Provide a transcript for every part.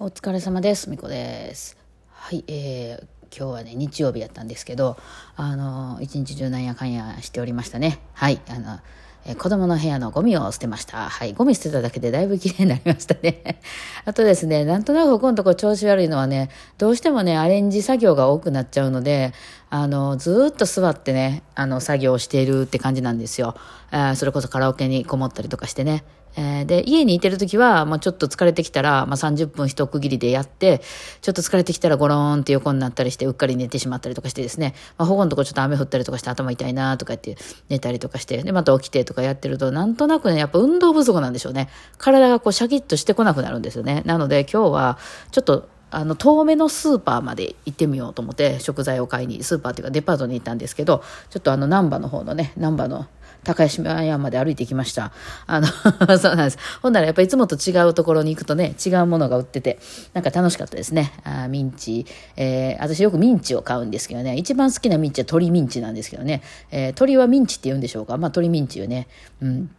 お疲れ様です。みこです。はい、えー、今日はね、日曜日やったんですけど、あの、一日中なんやかんやしておりましたね。はい、あの、えー子供の部屋のゴミを捨てました。はい、ゴミ捨てただけでだいぶ綺麗になりましたね。あとですね、なんとなくここのとこ調子悪いのはね、どうしてもね、アレンジ作業が多くなっちゃうので、あの、ずっと座ってね、あの、作業をしているって感じなんですよ。あそれこそカラオケにこもったりとかしてね。えーで、家にいてるときは、まあ、ちょっと疲れてきたら、まあ、30分一区切りでやって、ちょっと疲れてきたらゴローンって横になったりして、うっかり寝てしまったりとかしてですね、まあ、保護のとこちょっと雨降ったりとかして頭痛いなとか言って寝たりとかして、で、また起きてとかやってると、なんとなくね、やっぱ運動不足なんでしょうね。体がこうシャキッとしてこなくなるんですよね。なので、今日は、ちょっと、あの、遠めのスーパーまで行ってみようと思って、食材を買いに、スーパーっていうかデパートに行ったんですけど、ちょっとあの、難波の方のね、難波の高島屋まで歩いてきました。あの、そうなんです。ほんならやっぱりいつもと違うところに行くとね、違うものが売ってて、なんか楽しかったですね。あミンチ、えー私よくミンチを買うんですけどね、一番好きなミンチは鳥ミンチなんですけどね、えー鶏はミンチって言うんでしょうか？まあ鶏ミンチよね。うん。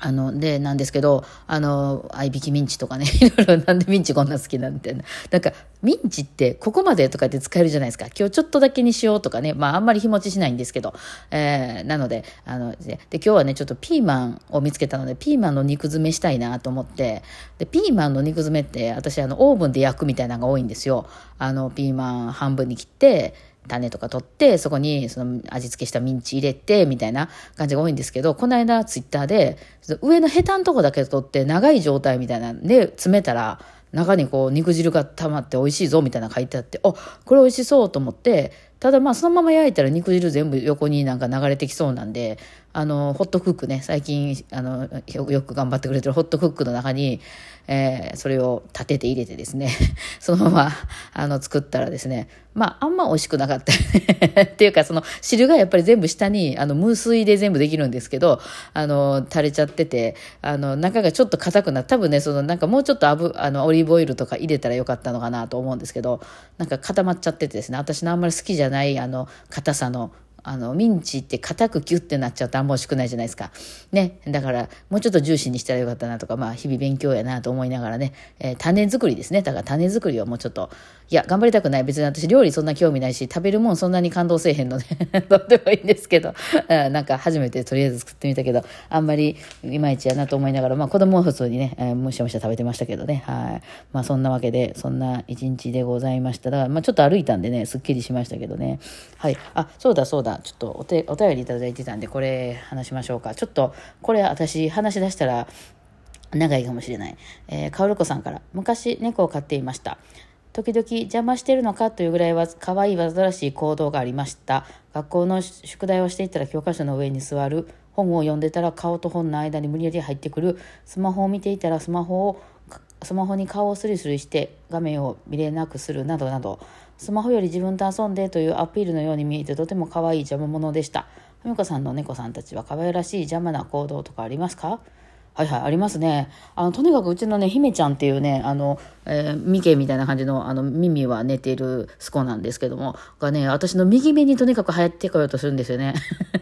あの、で、なんですけど、あの、合いびきミンチとかね、いろいろなんでミンチこんな好きなんて。なんか、ミンチってここまでとかって使えるじゃないですか。今日ちょっとだけにしようとかね。まあ、あんまり日持ちしないんですけど。えー、なので、あの、で、で今日はね、ちょっとピーマンを見つけたので、ピーマンの肉詰めしたいなと思って、で、ピーマンの肉詰めって、私、あの、オーブンで焼くみたいなのが多いんですよ。あの、ピーマン半分に切って、種とか取って、そこにその味付けしたミンチ入れて、みたいな感じが多いんですけど、この間ツイッターで、上のヘタのとこだけ取って長い状態みたいなんで詰めたら、中にこう肉汁が溜まって美味しいぞみたいな書いてあって、あ、これ美味しそうと思って、ただまあそのまま焼いたら肉汁全部横になんか流れてきそうなんで、あの、ホットクックね、最近、あの、よよく頑張ってくれてるホットクックの中に、えーそれを立てて入れてですね、そのまま、あの、作ったらですね、まあ、あんま美味しくなかった。っていうか、その、汁がやっぱり全部下に、あの、無水で全部できるんですけど、あの、垂れちゃってて、あの、中がちょっと硬くな多分ね、その、なんかもうちょっとあぶ、あの、オリーブオイルとか入れたらよかったのかなと思うんですけど、なんか固まっちゃっててですね、私のあんまり好きじゃない、あの、硬さの、あの、ミンチって硬くキュッてなっちゃうとあんま美味しくないじゃないですか。ね。だから、もうちょっとジューシーにしたらよかったなとか、まあ、日々勉強やなと思いながらね、えー種作りですね。だから種作りをもうちょっと、いや、頑張りたくない。別に私料理そんな興味ないし、食べるもんそんなに感動せえへんので、どうでもいいんですけど、うんなんか初めてとりあえず作ってみたけど、あんまりいまいちやなと思いながら、まあ子供は普通にね、えーむしゃむしゃ食べてましたけどね。はい。まあそんなわけで、そんな一日でございました。だから、まあちょっと歩いたんでね、すっきりしましたけどね。はい。あ、そうだそうだ。ちょっとお手お便りいただいてたんで、これ話しましょうか。ちょっと、これ私話し出したら、長いかもしれない。えー、かおるこさんから、昔猫を飼っていました。時々邪魔してるのかというぐらいは可愛い煩わしい行動がありました。学校の宿題をしていたら教科書の上に座る。本を読んでたら顔と本の間に無理やり入ってくる。スマホを見ていたらスマホを、スマホに顔をスリスリして画面を見れなくするなどなど。スマホより自分と遊んでというアピールのように見えてとても可愛い邪魔者でした。ふみこさんの猫さんたちは可愛らしい邪魔な行動とかありますか？はいはい、ありますね。あの、とにかくうちのね、姫ちゃんっていうね、あの、えーミケみたいな感じの、あの、耳は寝ているスコなんですけども、がね、私の右目にとにかく流行ってこようとするんですよね。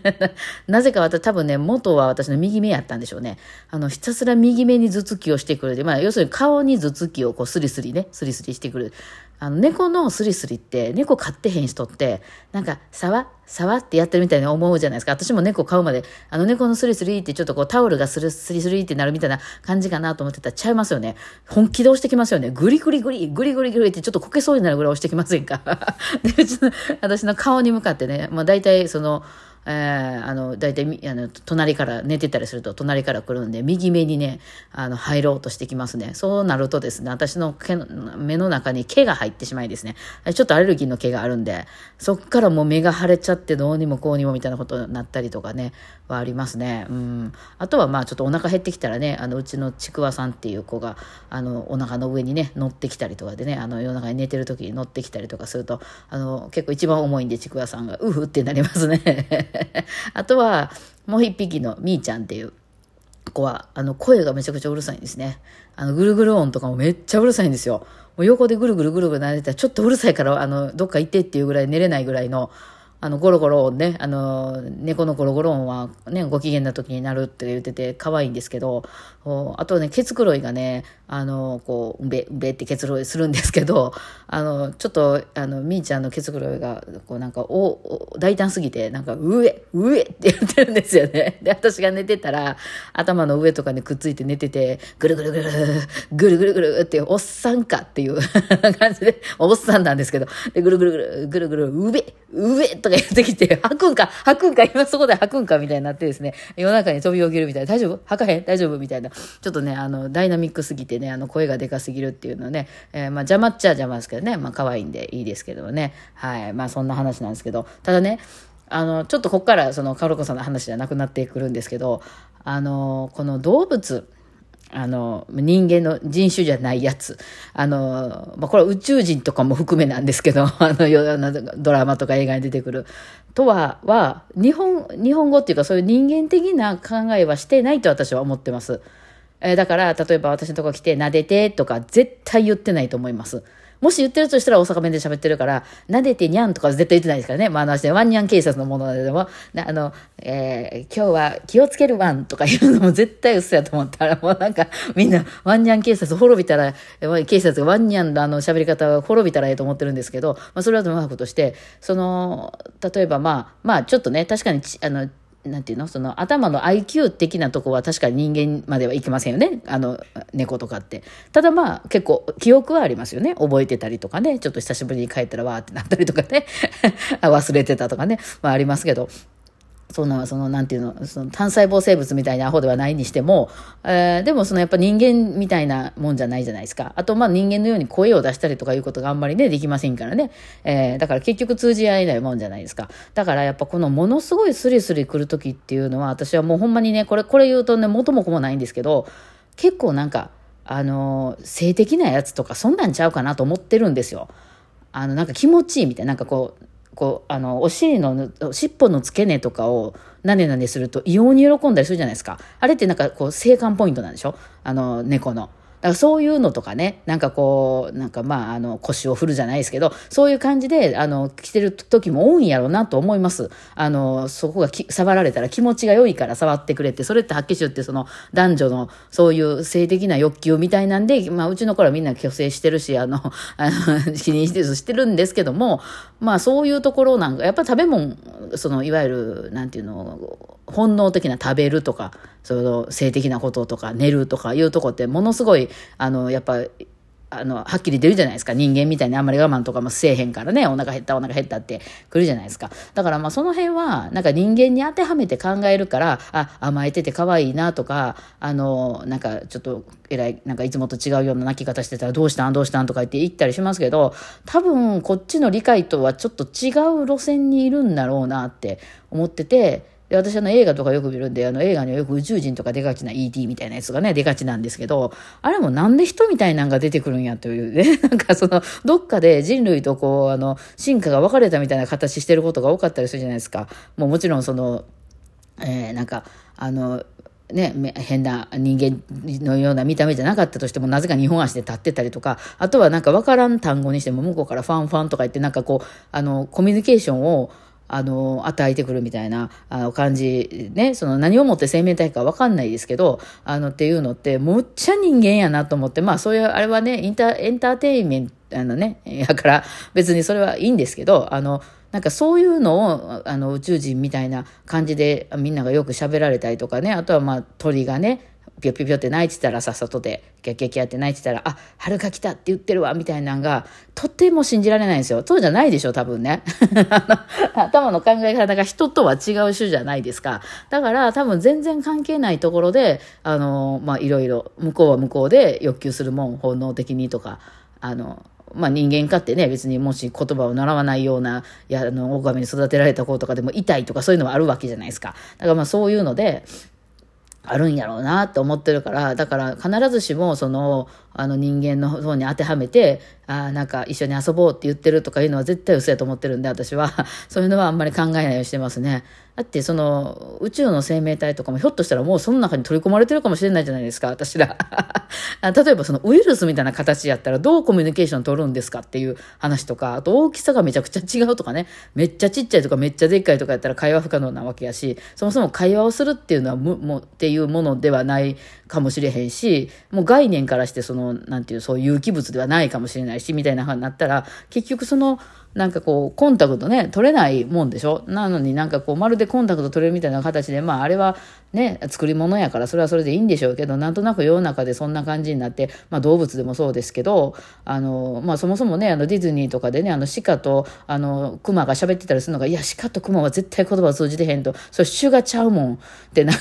なぜか私、多分ね、元は私の右目やったんでしょうね。あの、ひたすら右目に頭突きをしてくるで、まあ、要するに顔に頭突きをこう、スリスリね、スリスリしてくる。あの、猫のスリスリって、猫飼ってへん人って、なんか、さわさわってやってるみたいに思うじゃないですか。私も猫飼うまで、あの猫のスリスリってちょっとこうタオルがスリスリってなるみたいな感じかなと思ってたらちゃいますよね。本気で押してきますよね。グリグリグリ、グリグリグリってちょっとこけそうになるぐらい押してきませんか？で、うちの、私の顔に向かってね、まあ大体その、えー、あの、大体み、あの、隣から寝てたりすると、隣から来るんで、右目にね、あの、入ろうとしてきますね。そうなるとですね、私の毛の目の中に毛が入ってしまいですね、ちょっとアレルギーの毛があるんで、そっからもう目が腫れちゃってどうにもこうにもみたいなことになったりとかね、はありますね。うん。あとはまあちょっとお腹減ってきたらね、あの、うちのちくわさんっていう子が、あの、お腹の上にね、乗ってきたりとかでね、あの、夜中に寝てる時に乗ってきたりとかすると、あの、結構一番重いんでちくわさんが、うふってなりますね。あとは、もう一匹のみーちゃんっていう子は、あの、声がめちゃくちゃうるさいんですね。あの、ぐるぐる音とかもめっちゃうるさいんですよ。もう横でぐるぐるぐるぐる慣れてたら、ちょっとうるさいから、あの、どっか行ってっていうぐらい寝れないぐらいのあの、ゴロゴロね、あの、猫のゴロゴロ音はね、ご機嫌な時になるって言ってて可愛いんですけど、あとね、ケツクロイがね、あの、こう、うべ、うべってケツクロイするんですけど、あの、ちょっと、あの、みーちゃんのケツクロイが、こうなんか、お、大胆すぎて、なんか、上、上って言ってるんですよね。で、私が寝てたら、頭の上とかにくっついて寝てて、ぐるぐるぐる、ぐるぐるぐるって、おっさんかっていう 感じで、おっさんなんですけど、で、ぐるぐるぐる、ぐるぐる、上、上とか言ってきて、吐くんか、吐くんか、今そこで吐くんか、みたいになってですね、夜中に飛び起きるみたいな、大丈夫？吐かへん？大丈夫？みたいな。ちょっとね、あの、ダイナミックすぎてね、あの、声がでかすぎるっていうのね、えー、まあ、邪魔っちゃ邪魔ですけどね、まあ、可愛いんでいいですけどもね。はい。まあ、そんな話なんですけど、ただね、あの、ちょっとこっから、その、カロコさんの話じゃなくなってくるんですけど、あの、この動物、あの、人間の人種じゃないやつ。あの、まあ、これは宇宙人とかも含めなんですけど、あの、ドラマとか映画に出てくる。とは、は、日本、日本語っていうかそういう人間的な考えはしてないと私は思ってます。えー、だから、例えば私のとこ来て、撫でてとか絶対言ってないと思います。もし言ってるとしたら大阪弁で喋ってるから、撫でてにゃんとか絶対言ってないですからね。まあ、あの、ワンニャン警察のものでも、あの、えー、今日は気をつけるワンとか言うのも絶対嘘やと思ったら、もうなんか、みんな、ワンニャン警察滅びたら、警察がワンニャンのあの喋り方を滅びたらええと思ってるんですけど、まあ、それはともかくとして、その、例えばまあ、まあ、ちょっとね、確かに、あの、なんていうの？その頭の IQ 的なとこは確かに人間まではいけませんよね。あの、猫とかって。ただまあ結構記憶はありますよね。覚えてたりとかね。ちょっと久しぶりに帰ったらわーってなったりとかね。忘れてたとかね。まあありますけど。その、その、なんていうの、その単細胞生物みたいなアホではないにしても、えー、でもそのやっぱ人間みたいなもんじゃないじゃないですか。あと、まあ人間のように声を出したりとかいうことがあんまりね、できませんからね。えー、だから結局通じ合えないもんじゃないですか。だからやっぱこのものすごいスリスリ来る時っていうのは、私はもうほんまにね、これ、これ言うとね、元も子もないんですけど、結構なんか、あの、性的なやつとかそんなんちゃうかなと思ってるんですよ。あの、なんか気持ちいいみたいな、なんかこう、こう、あの、お尻の、尻尾の付け根とかをなねなねすると異様に喜んだりするじゃないですか。あれってなんかこう、生還ポイントなんでしょ？あの、猫の。だからそういうのとかね、なんかこう、なんかまあ、あの、腰を振るじゃないですけど、そういう感じで、あの、着てる時も多いんやろうなと思います。あの、そこが触られたら気持ちが良いから触ってくれて、それって発揮しってその男女のそういう性的な欲求みたいなんで、まあ、うちの頃はみんな虚勢してるし、あの、あの、気にしてしてるんですけども、まあそういうところなんか、やっぱ食べ物、その、いわゆる、なんていうの、本能的な食べるとか、その性的なこととか寝るとかいうとこってものすごい、あの、やっぱ、あの、はっきり出るじゃないですか。人間みたいにあんまり我慢とかもせえへんからね、お腹減ったお腹減ったって来るじゃないですか。だからまあその辺は、なんか人間に当てはめて考えるから、あ、甘えてて可愛いなとか、あの、なんかちょっと偉い、なんかいつもと違うような泣き方してたらどうしたんどうしたんとか言って言ったりしますけど、多分こっちの理解とはちょっと違う路線にいるんだろうなって思ってて、で、私あの映画とかよく見るんで、あの映画にはよく宇宙人とか出がちな ET みたいなやつがね、出がちなんですけど、あれもなんで人みたいなんが出てくるんやというね、なんかその、どっかで人類とこう、あの、進化が分かれたみたいな形してることが多かったりするじゃないですか。もうもちろんその、えー、なんか、あの、ね、変な人間のような見た目じゃなかったとしても、なぜか日本足で立ってたりとか、あとはなんか分からん単語にしても、向こうからファンファンとか言って、なんかこう、あの、コミュニケーションを、あの、与えてくるみたいな、あの、感じ、ね、その何をもって生命体かわかんないですけど、あの、っていうのって、むっちゃ人間やなと思って、まあ、そういう、あれはね、インタエンターテインメント、あのね、やから別にそれはいいんですけど、あの、なんかそういうのをあの宇宙人みたいな感じでみんながよく喋られたりとかねあとはまあ鳥がねぴょぴょぴょって泣いてたらさっさとで、キャキャキャって泣いてたら、あ、春が来たって言ってるわ、みたいなのが、とっても信じられないんですよ。そうじゃないでしょ、多分ね。頭の考え方が人とは違う種じゃないですか。だから多分全然関係ないところで、あの、まあ、いろいろ、向こうは向こうで欲求するもん、本能的にとか、あの、まあ人間かってね、別にもし言葉を習わないような、いや、あの、狼に育てられた子とかでも痛いとかそういうのはあるわけじゃないですか。だからまそういうので、あるんやろうなって思ってるから、だから必ずしもその、あの人間の方に当てはめて、あなんか一緒に遊ぼうって言ってるとかいうのは絶対嘘やと思ってるんで、私は。そういうのはあんまり考えないようにしてますね。だってその宇宙の生命体とかもひょっとしたらもうその中に取り込まれてるかもしれないじゃないですか、私ら。例えばそのウイルスみたいな形やったらどうコミュニケーション取るんですかっていう話とか、あと大きさがめちゃくちゃ違うとかね、めっちゃちっちゃいとかめっちゃでっかいとかやったら会話不可能なわけやし、そもそも会話をするっていうのはむ、もっていうものではないかもしれへんし、もう概念からしてその、なんていう、そういう有機物ではないかもしれないし、みたいな話になったら、結局その、なんかこう、コンタクトね、取れないもんでしょ？なのになんかこう、まるでコンタクト取れるみたいな形で、まああれはね、作り物やからそれはそれでいいんでしょうけど、なんとなく世の中でそんな感じになって、まあ動物でもそうですけど、あの、まあそもそもね、あのディズニーとかでね、あの鹿とあの熊が喋ってたりするのが、いや、鹿と熊は絶対言葉通じてへんと、それ種がちゃうもんってなっ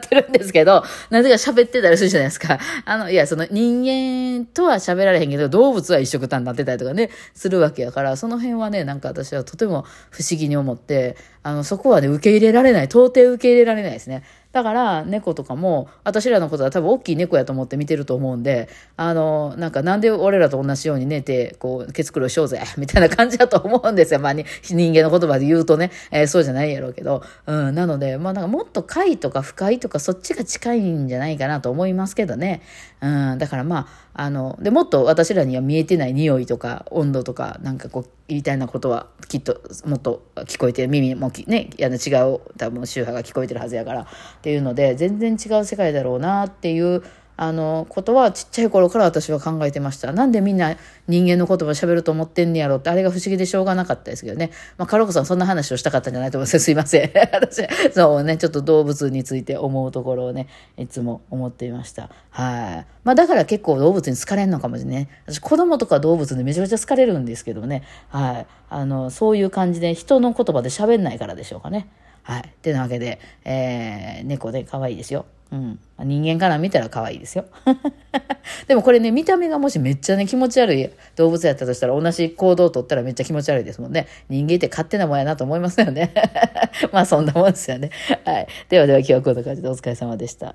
てるんですけど、なぜか喋ってたりするじゃないですか。あの、いや、その人間とは喋られへんけど、動物は一緒くたになってたりとかね、するわけやから、その辺はね、なんか私はとても不思議に思って、あの、そこはね、受け入れられない。到底受け入れられないですね。だから猫とかも私らのことは多分大きい猫やと思って見てると思うんであのなんかなんで俺らと同じように寝てこう毛繕いしようぜみたいな感じだと思うんですよ、まあ、人間の言葉で言うとね、えー、そうじゃないやろうけど、うん、なので、まあ、なんかもっと快とか不快とかそっちが近いんじゃないかなと思いますけどね、うん、だからまああのでもっと私らには見えてない匂いとか温度とかなんかこう言いたいなことはきっともっと聞こえて耳もねいや違う多分周波が聞こえてるはずやからっていうので全然違う世界だろうなっていうあのことはちっちゃい頃から私は考えてました。なんでみんな人間の言葉喋ると思ってんねやろってあれが不思議でしょうがなかったですけどね。まあ、カロコさんそんな話をしたかったんじゃないと思います。すいません。私、そうね、ちょっと動物について思うところをね、いつも思っていました。はい。まあだから結構動物に好かれんのかもしれない。私子供とか動物でめちゃめちゃ好かれるんですけどね。はい。あの、そういう感じで人の言葉で喋んないからでしょうかね。はい。ってなわけで、えー、猫で可愛いですよ。うん。人間から見たら可愛いですよ。でもこれね、見た目がもしめっちゃね、気持ち悪い動物やったとしたら、同じ行動をとったらめっちゃ気持ち悪いですもんね。人間って勝手なもんやなと思いますよね。まあそんなもんですよね。はい。ではでは今日はこんな感じでお疲れ様でした。